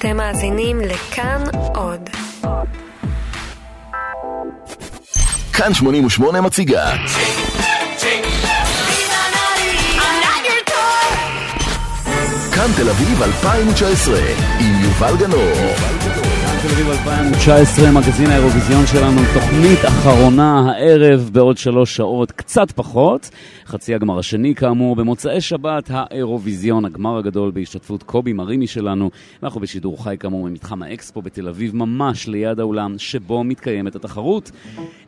אתם מאזינים לכאן עוד. כאן 88 מציגה. כאן תל אביב 2019 עם יובל גנור. תל אביב 2019, מגזין האירוויזיון שלנו, תוכנית אחרונה הערב בעוד שלוש שעות, קצת פחות. חצי הגמר השני, כאמור, במוצאי שבת, האירוויזיון, הגמר הגדול בהשתתפות קובי מרימי שלנו. ואנחנו בשידור חי, כאמור, ממתחם האקספו בתל אביב, ממש ליד האולם שבו מתקיימת התחרות.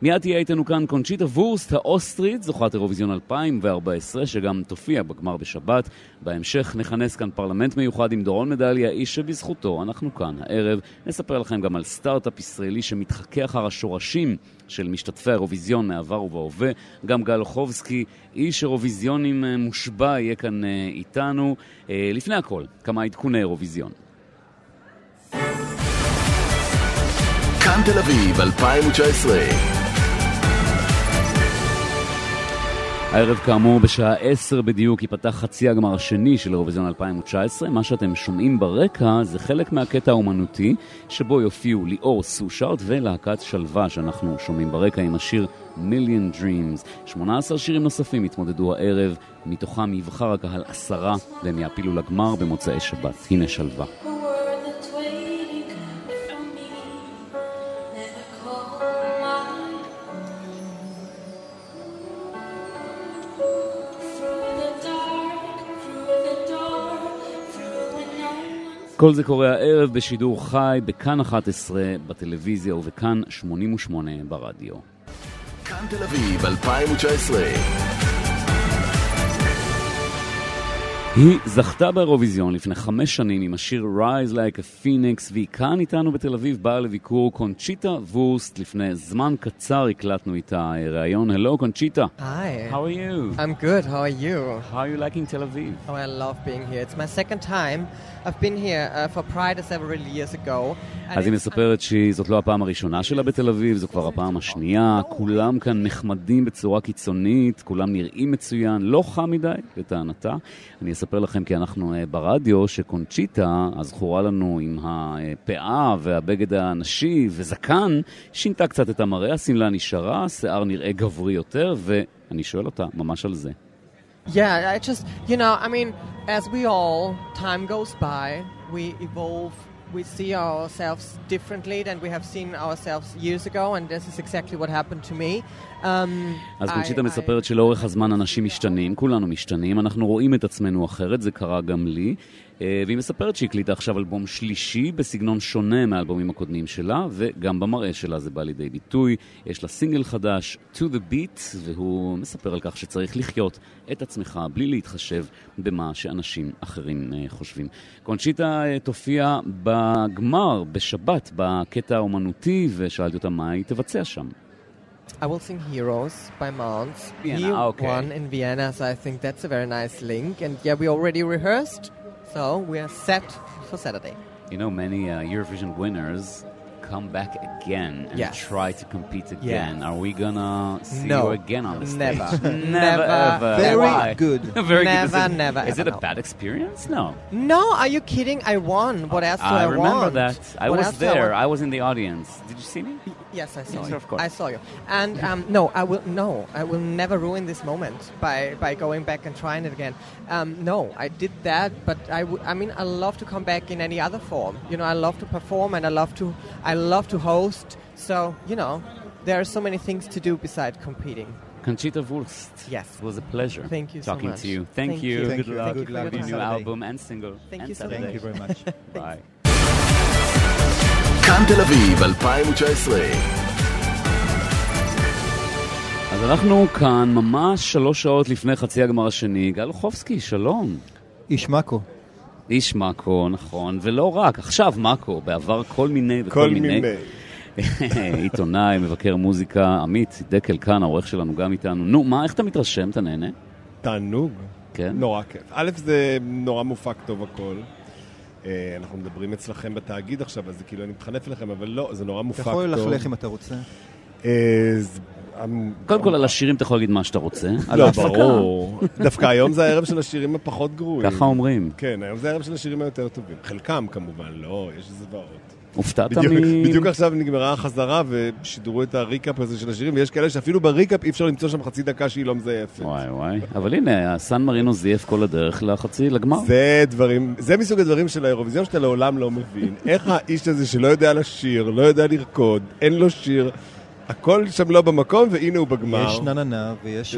מיד תהיה איתנו כאן קונצ'יטה וורסט, האוסטרית, זוכת אירוויזיון 2014, שגם תופיע בגמר בשבת. בהמשך נכנס כאן פרלמנט מיוחד עם דורון מדליה, איש שבזכותו אנחנו כאן הערב. נספר לכם גם על סטארט-אפ ישראלי שמתחקה אחר השורשים של משתתפי האירוויזיון מהעבר ובהווה. גם גל אוחובסקי, איש אירוויזיונים אה, מושבע, יהיה כאן אה, איתנו. אה, לפני הכל, כמה עדכוני אירוויזיון. כאן תל אביב 2019 הערב כאמור בשעה 10 בדיוק ייפתח חצי הגמר השני של אירוויזיון 2019. מה שאתם שומעים ברקע זה חלק מהקטע האומנותי שבו יופיעו ליאור סושארט ולהקת שלווה שאנחנו שומעים ברקע עם השיר Million Dreams. 18 שירים נוספים יתמודדו הערב, מתוכם יבחר הקהל עשרה והם יעפילו לגמר במוצאי שבת. הנה שלווה. כל זה קורה הערב בשידור חי בכאן 11 בטלוויזיה ובכאן 88 ברדיו. כאן תל אביב 2019 היא זכתה באירוויזיון לפני חמש שנים עם השיר Rise Like a Phoenix והיא כאן איתנו בתל אביב, באה לביקור קונצ'יטה וורסט. לפני זמן קצר הקלטנו איתה ראיון. Hello קונצ'יטה. Hi. How are you? I'm good. How are you? How are you liking Tel Aviv? Oh, I love being here. It's my second time. I've been here uh, for Pride several years ago. אז היא it's- מספרת שזאת לא הפעם הראשונה שלה בתל אביב, זו כבר הפעם השנייה. כולם כאן נחמדים בצורה קיצונית, כולם נראים מצוין, לא חם מדי, לטענתה. אני אספר לכם כי אנחנו אה, ברדיו, שקונצ'יטה, הזכורה לנו עם הפאה והבגד הנשי וזקן, שינתה קצת את המראה, השמלה נשארה, השיער נראה גברי יותר, ואני שואל אותה ממש על זה. Yeah, I just, you know, I mean, as we all, time goes by, we evolve, we see ourselves differently than we have seen ourselves years ago, and this is exactly what happened to me. Um, אז קונצ'יטה מספרת שלאורך הזמן אנשים משתנים, כולנו משתנים, אנחנו רואים את עצמנו אחרת, זה קרה גם לי. אה, והיא מספרת שהיא הקליטה עכשיו אלבום שלישי בסגנון שונה מהאלבומים הקודמים שלה, וגם במראה שלה זה בא לידי ביטוי. יש לה סינגל חדש, To the Beat, והוא מספר על כך שצריך לחיות את עצמך בלי להתחשב במה שאנשים אחרים אה, חושבים. קונצ'יטה אה, תופיע בגמר, בשבת, בקטע האומנותי, ושאלתי אותה מה היא תבצע שם. I will sing Heroes by Mons. Vienna, he okay. won in Vienna, so I think that's a very nice link. And yeah, we already rehearsed, so we are set for Saturday. You know, many uh, Eurovision winners come back again and Yes. try to compete again. Are we gonna see No. you again on the stage? Never. never, Never, ever. Very Why? good. Very Never, good. Is it, never, Is it a no. bad experience? No. No, are you kidding? I won. What else do I, I remember want? that. I What was do I there. I was in the audience. Did you see me? Yes, I saw Yes, you. of course. I saw you. And um, no, I will no, I will never ruin this moment by by going back and trying it again. Um, no, I did that, but I would. I mean, I love to come back in any other form. You know, I love to perform and I love to I love to host. So you know, there are so many things to do besides competing. Conchita Wurst. Yes. It was a pleasure Thank you so talking much. to you. Thank, Thank you. you. Thank Good you. luck for with your your new album and single. Thank and you so Saturday. Thank you very much. Bye. כאן תל אביב 2019 אז אנחנו כאן ממש שלוש שעות לפני חצי הגמר השני. גל אוחובסקי, שלום. איש מאקו. איש מאקו, נכון, ולא רק, עכשיו מאקו, בעבר כל מיני וכל כל מיני. מיני. עיתונאי, מבקר מוזיקה, עמית דקל כאן, העורך שלנו גם איתנו. נו, מה, איך אתה מתרשם? אתה נהנה? תענוג. כן? נורא כיף. א', זה נורא מופק טוב הכל. אה, אנחנו מדברים אצלכם בתאגיד עכשיו, אז זה כאילו אני מתחנף אליכם, אבל לא, זה נורא אתה מופק יכול טוב. ללכלך אם אתה רוצה. קודם כל, על השירים אתה יכול להגיד מה שאתה רוצה. לא. ברור. דווקא היום זה הערב של השירים הפחות גרועים. ככה אומרים. כן, היום זה הערב של השירים היותר טובים. חלקם כמובן, לא, יש זוועות. הופתעת מ... בדיוק עכשיו נגמרה החזרה ושידרו את הריקאפ הזה של השירים, ויש כאלה שאפילו בריקאפ אי אפשר למצוא שם חצי דקה שהיא לא מזייפת. וואי וואי. אבל הנה, הסן מרינו זייף כל הדרך לחצי, לגמר. זה דברים, זה מסוג הדברים של האירוויזיון שאתה לעולם לא מבין. איך האיש הזה שלא יודע לשיר, לא יודע לרקוד, אין לו שיר, הכל שם לא במקום, והנה הוא בגמר. יש נננה ויש.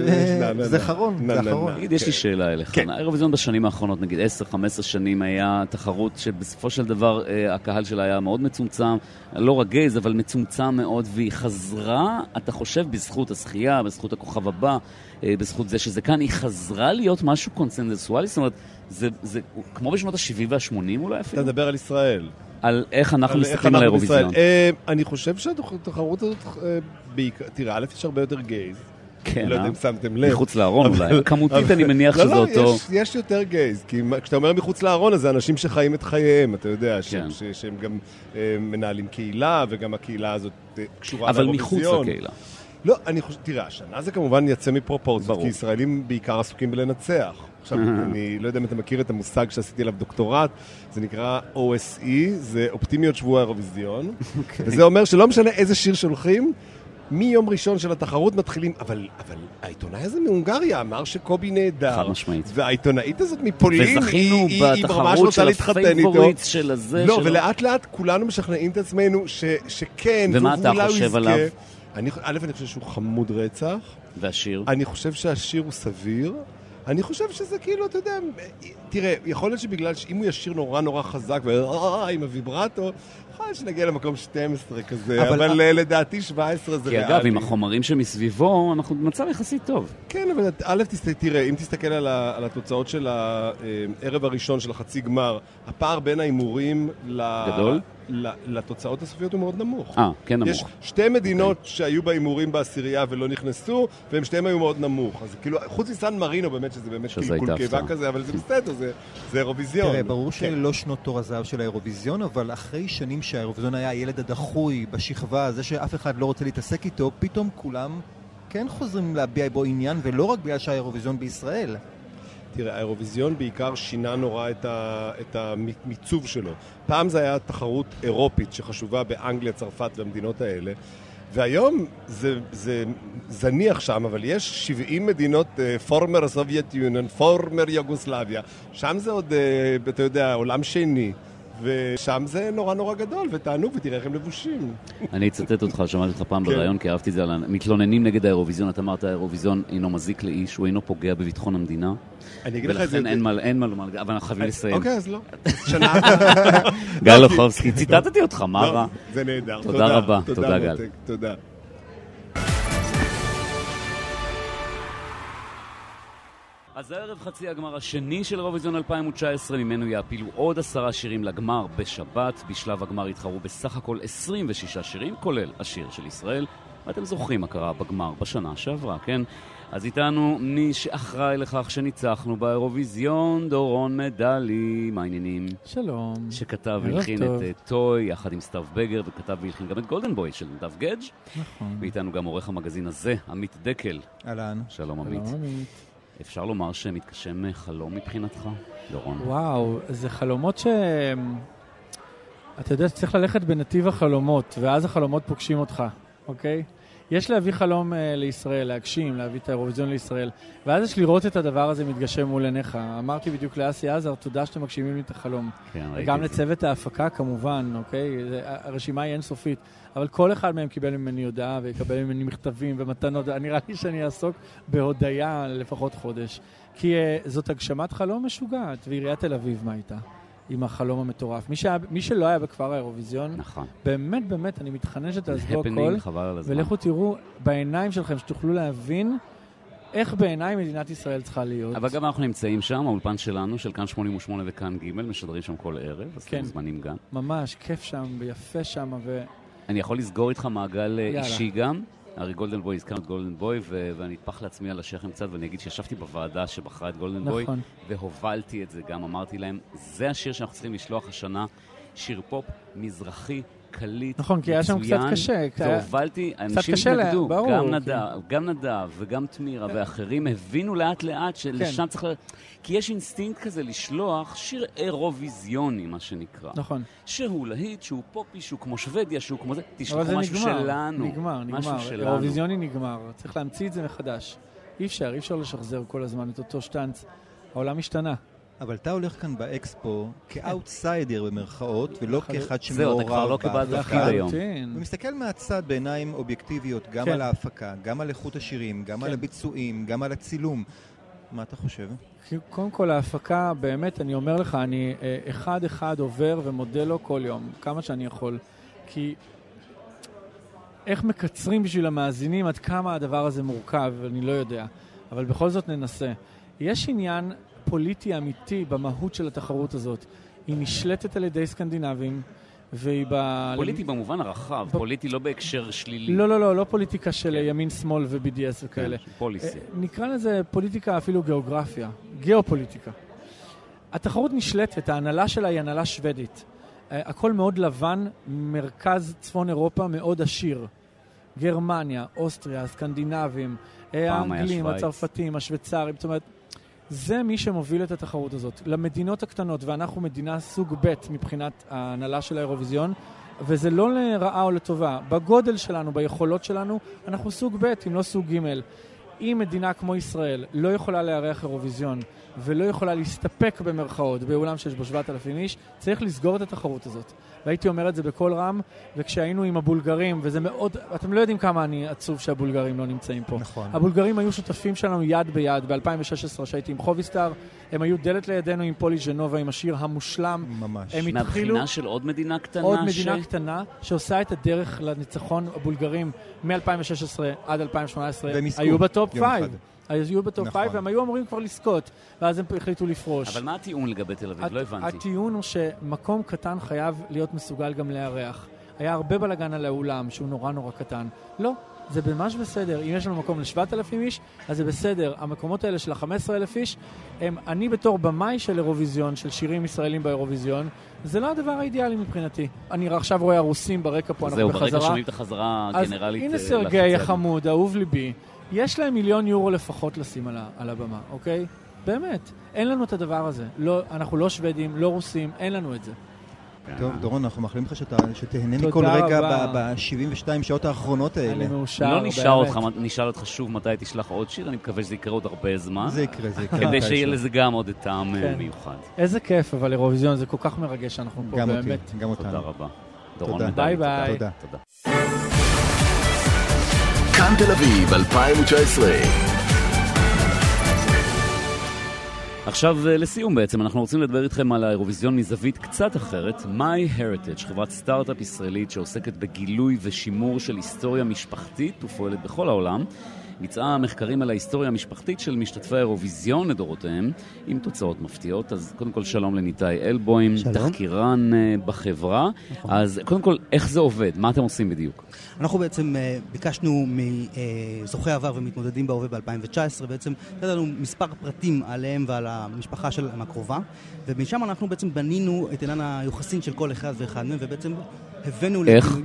זה אחרון. זה אחרון. תגיד, יש לי כן. שאלה אליך. כן. האירוויזיון בשנים האחרונות, נגיד 10-15 שנים, היה תחרות שבסופו של דבר אה, הקהל שלה היה מאוד מצומצם, לא רק גייז, אבל מצומצם מאוד, והיא חזרה, אתה חושב, בזכות הזכייה, בזכות הכוכב הבא, בזכות זה שזה כאן, היא חזרה להיות משהו קונסנזואלי? זאת אומרת, זה, זה כמו בשנות ה-70 וה-80 אולי אתה אפילו? מדבר על ישראל. על איך אנחנו על איך מסתכלים על האירוויזיון. אה, אני חושב שהתחרות הזאת, אה, בעיקר, תראה, א', יש הרבה יותר גייז. כן, לא יודע אה? אם שמתם לב. מחוץ לארון אבל- אולי. כמותית אני מניח לא, שזה לא, אותו... יש, יש יותר גייז, כי כשאתה אומר מחוץ לארון, אז זה אנשים שחיים את חייהם, אתה יודע, שהם, כן. שהם גם אה, מנהלים קהילה, וגם הקהילה הזאת אה, קשורה אבל מחוץ לאירוויזיון. לקהילה. לא, אני חושב, תראה, השנה זה כמובן יצא מפרופורציות. כי ישראלים בעיקר עסוקים בלנצח. עכשיו, אני לא יודע אם אתה מכיר את המושג שעשיתי עליו דוקטורט, זה נקרא OSE, זה אופטימיות שבוע האירוויזיון, אוקיי. וזה אומר שלא משנה איזה שיר שולחים, מיום ראשון של התחרות מתחילים, אבל, אבל העיתונאי הזה מהונגריה אמר שקובי נהדר. חד משמעית. והעיתונאית הזאת מפולין, וזכינו היא, היא, ממש בתחרות רוצה להתחתן איתו. ה favorites של הזה. לא, של- ולאט לאט כולנו משכנעים את עצמנו ש, שכן, ומה אתה חושב. עליו? אני, א', אני חושב שהוא חמוד רצח. והשיר. אני חושב שהשיר הוא סביר. אני חושב שזה כאילו, אתה יודע, תראה, יכול להיות שבגלל שאם הוא ישיר נורא נורא חזק ועם הוויברטו, יכול להיות שנגיע למקום 12 כזה, אבל- אבל, אה, לדעתי 17 זה כי ריאלי. אגב, עם החומרים שמסביבו, אנחנו במצב יחסית טוב. כן, אבל א', תסת- תראה, אם תסתכל על, ה, על התוצאות של הערב הראשון של החצי גמר, הפער בין ההימורים ל, גדול? ל, לתוצאות הסופיות הוא מאוד נמוך. אה, כן נמוך. יש שתי מדינות שהיו בהימורים בעשירייה ולא נכנסו, והם שתיהם היו מאוד נמוך. אז כאילו, חוץ מסן מרינו, באמת, שזה באמת קלקול קיבה. כזה, אבל זה בסדר, זה, זה אירוויזיון. תראה, ברור כן. שלא שנות תור הזהב של האירוויזיון, אבל אחרי שנים שהאירוויזיון היה הילד הדחוי בשכבה, זה שאף אחד לא רוצה להתעסק איתו, פתאום כולם כן חוזרים להביע בו עניין, ולא רק בגלל שהאירוויזיון בישראל. תראה, האירוויזיון בעיקר שינה נורא את, ה, את המיצוב שלו. פעם זה היה תחרות אירופית שחשובה באנגליה, צרפת והמדינות האלה, והיום זה, זה זניח שם, אבל יש 70 מדינות, former Soviet Union, former Yugoslavia, שם זה עוד, אה, אתה יודע, עולם שני. ושם זה נורא נורא גדול, ותענוג, ותראה איך הם לבושים. אני אצטט אותך, שמעתי אותך פעם כן. בריאיון, כי אהבתי את זה על המתלוננים נגד האירוויזיון. אתה אמרת, האירוויזיון אינו מזיק לאיש, הוא אינו פוגע בביטחון המדינה. אני אגיד לך את זה... ולכן אין מה- לומר, אבל אנחנו חייבים לסיים. אוקיי, אז לא. שנה... גיא לוחובסקי, ציטטתי אותך, מה לא, רע? זה נהדר. תודה רבה. תודה, גל. תודה. אז הערב חצי הגמר השני של אירוויזיון 2019, ממנו יעפילו עוד עשרה שירים לגמר בשבת. בשלב הגמר יתחרו בסך הכל 26 שירים, כולל השיר של ישראל. ואתם זוכרים מה קרה בגמר בשנה שעברה, כן? אז איתנו מי שאחראי לכך שניצחנו באירוויזיון, דורון מדלי, מה העניינים? שלום. שכתב והלחין. את אה, Toy, יחד עם סתיו בגר, וכתב והלחין גם את Golden Boy של נדב גדג'. נכון. ואיתנו גם עורך המגזין הזה, עמית דקל. אהלן. שלום עמית. שלום עמית. אפשר לומר שמתגשם חלום מבחינתך, דורון? וואו, זה חלומות ש... אתה יודע שצריך ללכת בנתיב החלומות, ואז החלומות פוגשים אותך, אוקיי? יש להביא חלום uh, לישראל, להגשים, להביא את האירוויזיון לישראל, ואז יש לראות את הדבר הזה מתגשם מול עיניך. אמרתי בדיוק לאסי עזר, תודה שאתם מגשימים לי את החלום. כן, ראיתי גם את זה. לצוות ההפקה כמובן, אוקיי? זה- הרשימה היא אינסופית. אבל כל אחד מהם קיבל ממני הודעה ויקבל ממני מכתבים ומתנות. נראה לי שאני אעסוק בהודיה לפחות חודש. כי uh, זאת הגשמת חלום משוגעת, ועיריית תל אביב, מה הייתה? עם החלום המטורף. מי, שהיה, מי שלא היה בכפר האירוויזיון, נכון. באמת, באמת, אני מתחנן שתעזבו הכל. ולכו תראו בעיניים שלכם, שתוכלו להבין איך בעיניי מדינת ישראל צריכה להיות. אבל גם אנחנו נמצאים שם, האולפן שלנו, של כאן 88 וכאן ג', משדרים שם כל ערב, אז כן. אתם מוזמנים גם. ממש, כיף שם, ויפה שם, ו... אני יכול לסגור איתך מעגל אה, יאללה. אישי גם. הרי Golden Boy, הזכרנו את Golden Boy, ו- ואני אטפח לעצמי על השכם קצת, ואני אגיד שישבתי בוועדה שבחרה את Golden Boy, נכון. והובלתי את זה גם, אמרתי להם, זה השיר שאנחנו צריכים לשלוח השנה, שיר פופ מזרחי קליט נכון, כי היה שם קצת קשה, והובלתי, אנשים התנגדו, גם כן. נדב, גם נדב וגם תמירה ואחרים הבינו לאט לאט שלשם צריך... ל- כי יש אינסטינקט כזה לשלוח שיר אירוויזיוני, מה שנקרא. נכון. שהוא להיט, שהוא פופי, שהוא כמו שוודיה, שהוא כמו זה, תשלחו משהו נגמר, שלנו. נגמר, משהו נגמר. שלנו. האירוויזיוני נגמר, צריך להמציא את זה מחדש. אי אפשר, אי אפשר לשחזר כל הזמן את אותו שטאנץ. העולם השתנה. אבל אתה הולך כאן באקספו כאוטסיידר במרכאות, ולא כאחד זהו, שמעורב אתה כבר לא בהפקה. תפקיד היום. לחלוטין. ומסתכל מהצד בעיניים אובייקטיביות, גם כן. על ההפקה, גם על איכות השירים, גם כן. על הביצועים, גם על הצילום. מה אתה חושב? קודם כל ההפקה, באמת, אני אומר לך, אני אה, אחד-אחד עובר ומודה לו כל יום, כמה שאני יכול. כי איך מקצרים בשביל המאזינים עד כמה הדבר הזה מורכב, אני לא יודע. אבל בכל זאת ננסה. יש עניין פוליטי אמיתי במהות של התחרות הזאת. היא נשלטת על ידי סקנדינבים, והיא ב... פוליטי במובן הרחב, ב- פוליטי לא בהקשר שלילי. לא, לא, לא, לא פוליטיקה של כן. ימין-שמאל ו-BDS וכאלה. כן, פוליסי. אה, נקרא לזה פוליטיקה, אפילו גיאוגרפיה, גיאופוליטיקה. התחרות נשלטת, ההנהלה שלה היא הנהלה שוודית. אה, הכל מאוד לבן, מרכז צפון אירופה מאוד עשיר. גרמניה, אוסטריה, הסקנדינבים, אה, האנגלים. הצרפתים, השוויצרים, זאת אומרת, זה מי שמוביל את התחרות הזאת. למדינות הקטנות, ואנחנו מדינה סוג ב' מבחינת ההנהלה של האירוויזיון, וזה לא לרעה או לטובה. בגודל שלנו, ביכולות שלנו, אנחנו סוג ב', אם לא סוג ג'. אם מדינה כמו ישראל לא יכולה לארח אירוויזיון ולא יכולה להסתפק במרכאות באולם שיש בו 7,000 איש, צריך לסגור את התחרות הזאת. והייתי אומר את זה בקול רם, וכשהיינו עם הבולגרים, וזה מאוד, אתם לא יודעים כמה אני עצוב שהבולגרים לא נמצאים פה. נכון. הבולגרים היו שותפים שלנו יד ביד ב-2016, שהייתי עם חובי סטאר, הם היו דלת לידינו עם פולי ז'נובה, עם השיר המושלם. ממש. הם התחילו... מהבחינה של עוד מדינה קטנה עוד ש... מדינה קטנה שעושה את הדרך לניצחון הבולגרים מ-2016 עד 2018 והם יזכו היו ב top 5. אחד. היו ב top 5 נכון. והם היו אמורים כבר לזכות, ואז הם החליטו לפרוש. אבל מה הטיעון לגבי תל אביב? לא הבנתי. הטיעון הוא שמקום קטן חייב להיות מסוגל גם לארח. היה הרבה בלאגן על האולם שהוא נורא נורא קטן. לא, זה ממש בסדר. אם יש לנו מקום ל-7,000 איש, אז זה בסדר. המקומות האלה של ה-15,000 איש, הם, אני בתור במאי של אירוויזיון, של שירים ישראלים באירוויזיון, זה לא הדבר האידיאלי מבחינתי. אני עכשיו רואה הרוסים ברקע פה, אנחנו זהו, בחזרה. ברגע שומעים את החזרה אז הגנרלית... הנה אה, סרגי החמוד, אהוב ליבי, יש להם מיליון יורו לפחות לשים על, ה- על הבמה, אוקיי? באמת. אין לנו את הדבר הזה. לא, אנחנו לא שוודים, לא רוסים, אין לנו את זה. טוב, דורון, אנחנו מאחלים לך שאתה- שתהנה מכל רגע רבה. ב-72 שעות האחרונות האלה. אני מאושר, לא נשאל באמת. אותך, נשאל אותך שוב מתי תשלח עוד שיר, אני מקווה שזה יקרה עוד הרבה זמן. זה יקרה, זה יקרה. כדי. שיהיה לזה גם עוד טעם אה, כן. מיוחד. איזה כיף, אבל אירוויזיון, זה כל כך מרגש שאנחנו פה, גם אותי, באמת. גם אותנו. תודה רבה. דורון ביי. ביי. תודה. כאן תל אביב 2019. עכשיו אה, לסיום בעצם, אנחנו רוצים לדבר איתכם על האירוויזיון מזווית קצת אחרת. My Heritage, חברת סטארט-אפ ישראלית שעוסקת בגילוי ושימור של היסטוריה משפחתית ופועלת בכל העולם. ביצעה מחקרים על ההיסטוריה המשפחתית של משתתפי האירוויזיון לדורותיהם, עם תוצאות מפתיעות. אז קודם כל שלום לניתאי אלבוים, שלום. תחקירן אה, בחברה. נכון. אז קודם כל, איך זה עובד? מה אתם עושים בדיוק? אנחנו בעצם אה, ביקשנו מזוכי עבר ומתמודדים בהווה ב-2019, בעצם לתת לנו מספר פרטים עליהם ועל המשפחה שלהם הקרובה, ומשם אנחנו בעצם בנינו את עניין היוחסין של כל אחד ואחד מהם, ובעצם הבאנו... איך? לגילוי-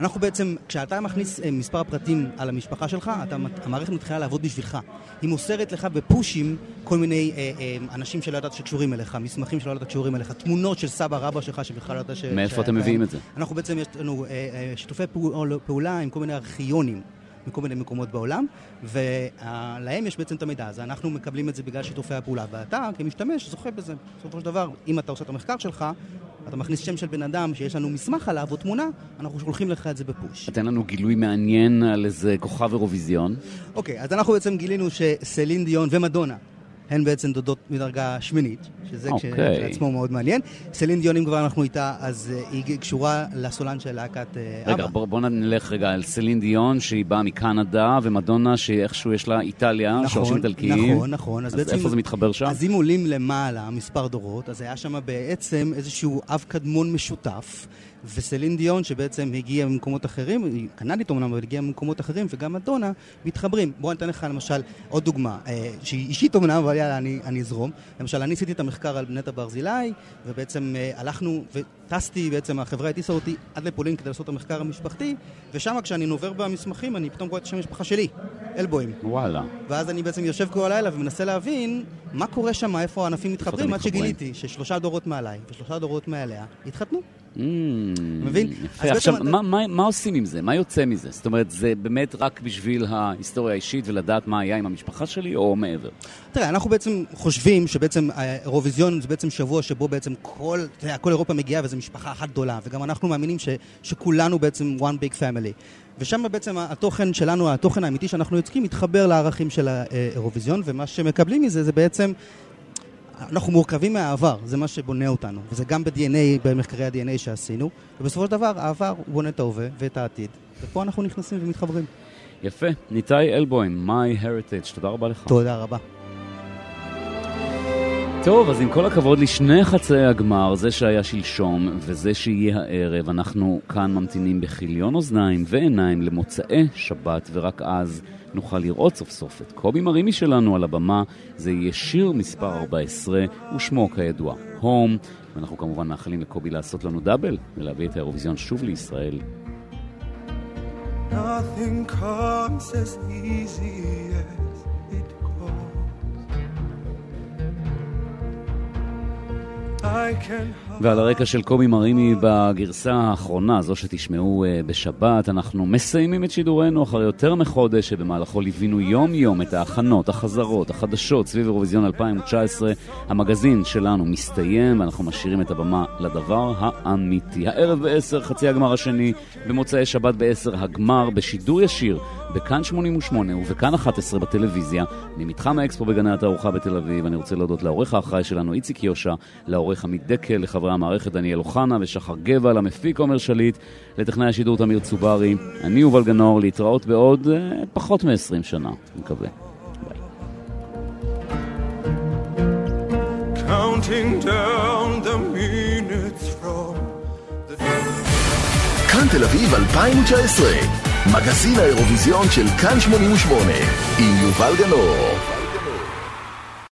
אנחנו בעצם, כשאתה מכניס אה, מספר פרטים על המשפחה שלך, אתה, המערכת מתחילה לעבוד בשבילך. היא מוסרת לך בפושים כל מיני אה, אה, אנשים שלא ידעת שקשורים אליך, מסמכים שלא ידעת שקשורים אליך, תמונות של סבא רבא שלך שבכלל לא ידעת ש... מאיפה שהיה אתם. מביאים את זה? אנחנו בעצם, יש לנו אה, אה, שיתופי פעול, פעולה עם כל מיני ארכיונים מכל מיני מקומות בעולם, ולהם יש בעצם את המידע הזה. אנחנו מקבלים את זה בגלל שיתופי הפעולה, ואתה כמשתמש זוכה בזה. בסופו של דבר, אם אתה עושה את המחקר שלך, אתה מכניס שם של בן אדם שיש לנו מסמך עליו או תמונה, אנחנו שולחים לך את זה בפוש. תן לנו גילוי מעניין על איזה כוכב אירוויזיון. אוקיי, אז אנחנו בעצם גילינו שסלין דיון ומדונה הן בעצם דודות מדרגה שמינית, שזה אוקיי. כשלעצמו מאוד מעניין. סלין דיון, אם כבר אנחנו איתה, אז אה, היא קשורה לסולן של להקת אה, רגע, אבא. בוא, בוא נלך רגע על סלין דיון, שהיא באה מקנדה, ומדונה, שאיכשהו יש לה איטליה, שורשים איטלקיים. נכון, נכון. אז, בעצם- איפה זה מתחבר שם? אז אם עולים למעלה מספר דורות, אז היה שם בעצם איזשהו אב קדמון משותף, וסלין דיון, שבעצם הגיעה ממקומות אחרים, היא קנדית אומנם, אבל הגיעה ממקומות אחרים, וגם מדונה, מתחברים. בוא ניתן לך למשל עוד דוגמה, אה, שהיא אישית אומנם, אבל יאללה, אני, אני אזרום. למשל, אני עשיתי את המחקר על נטע ברזילי, ובעצם אה, הלכנו, וטסתי, בעצם החברה הטיסה אותי עד לפולין כדי לעשות את המחקר המשפחתי, ושם כשאני נובר במסמכים, אני פתאום רואה את שם המשפחה שלי, אלבוים. וואלה. ואז אני בעצם יושב כל הלילה ומנסה להבין מה קורה שם, איפה הענפים מתחברים, עד? שגיליתי ששלושה דורות מעליי ושלושה דורות מעליה התחתנו. Mm, מבין? יפה. עכשיו, בעצם- מה, מה, מה עושים עם זה? מה יוצא מזה? זאת אומרת, זה באמת רק בשביל ההיסטוריה האישית ולדעת מה היה עם המשפחה שלי, או מעבר? תראה, אנחנו בעצם חושבים שבעצם האירוויזיון זה בעצם שבוע שבו בעצם כל, אתה יודע, כל אירופה מגיעה וזו משפחה אחת גדולה, וגם אנחנו מאמינים ש, שכולנו בעצם one big family. ושם בעצם התוכן שלנו, התוכן האמיתי שאנחנו יוצקים, מתחבר לערכים של האירוויזיון, ומה שמקבלים מזה זה בעצם... אנחנו מורכבים מהעבר, זה מה שבונה אותנו, וזה גם ב-DNA, במחקרי ה-DNA שעשינו, ובסופו של דבר העבר הוא בונה את ההווה ואת העתיד, ופה אנחנו נכנסים ומתחברים. יפה. ניתאי אלבוים, My Heritage, תודה רבה לך. תודה רבה. טוב, אז עם כל הכבוד לשני חצאי הגמר, זה שהיה שלשום וזה שיהיה הערב, אנחנו כאן ממתינים בכיליון אוזניים ועיניים למוצאי שבת, ורק אז נוכל לראות סוף סוף את קובי מרימי שלנו על הבמה. זה יהיה שיר מספר 14, ושמו כידוע, הום. ואנחנו כמובן מאחלים לקובי לעשות לנו דאבל ולהביא את האירוויזיון שוב לישראל. Nothing comes as easy as ועל הרקע של קובי מרימי בגרסה האחרונה, זו שתשמעו uh, בשבת, אנחנו מסיימים את שידורנו אחרי יותר מחודש, שבמהלכו ליווינו יום-יום את ההכנות, החזרות, החדשות סביב אירוויזיון 2019. המגזין שלנו מסתיים, ואנחנו משאירים את הבמה לדבר האמיתי. הערב ב-10, חצי הגמר השני, במוצאי שבת ב-10, הגמר בשידור ישיר, בכאן 88 ובכאן 11 בטלוויזיה, ממתחם האקספו בגני התערוכה בתל אביב. אני רוצה להודות לעורך האחראי שלנו, איציק יושע, לעורך עמית דקל, לחברי המערכת דניאל אוחנה ושחר גבע, למפיק עומר שליט, לטכנאי השידור תמיר צוברי, אני יובל גנור, להתראות בעוד אה, פחות מ-20 שנה, אני מקווה. counting down the minutes from the כאן תל אביב 2019, מגזין האירוויזיון של כאן 88, עם יובל גנור.